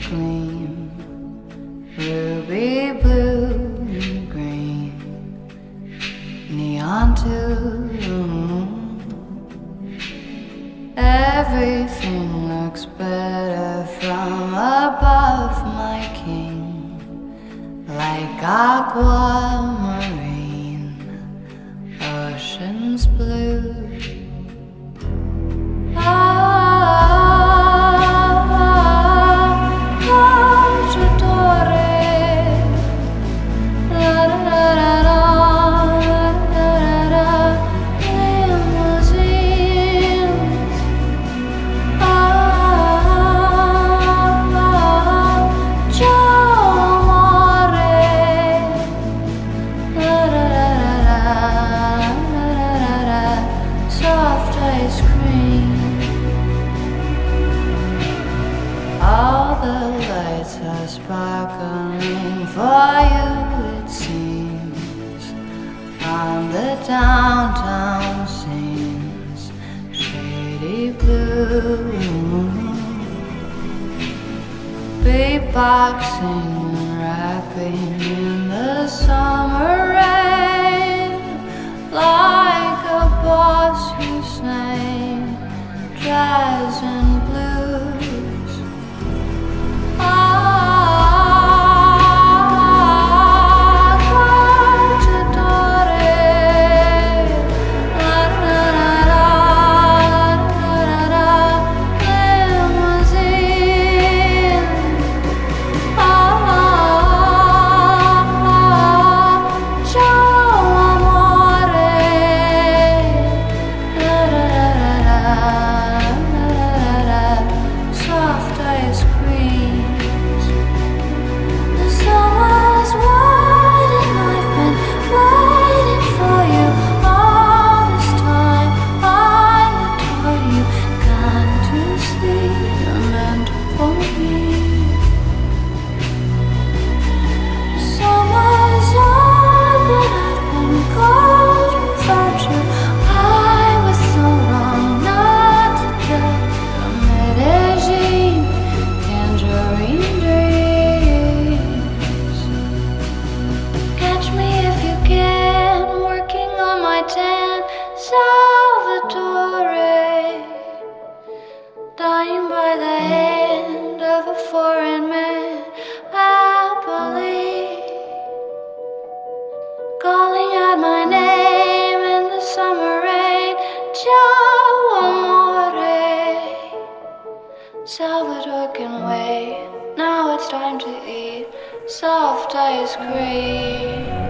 gleam, ruby blue and green, neon too. Everything looks better from above, my king, like aquamarine, oceans blue. Ice cream. All the lights are sparkling for you, it seems. On the downtown scenes, shady blue. Beatboxing and rapping in the summer Salvatore. Dying by the hand of a foreign man, happily. Calling out my name in the summer rain, ciao amore. Salvatore can wait, now it's time to eat soft ice cream.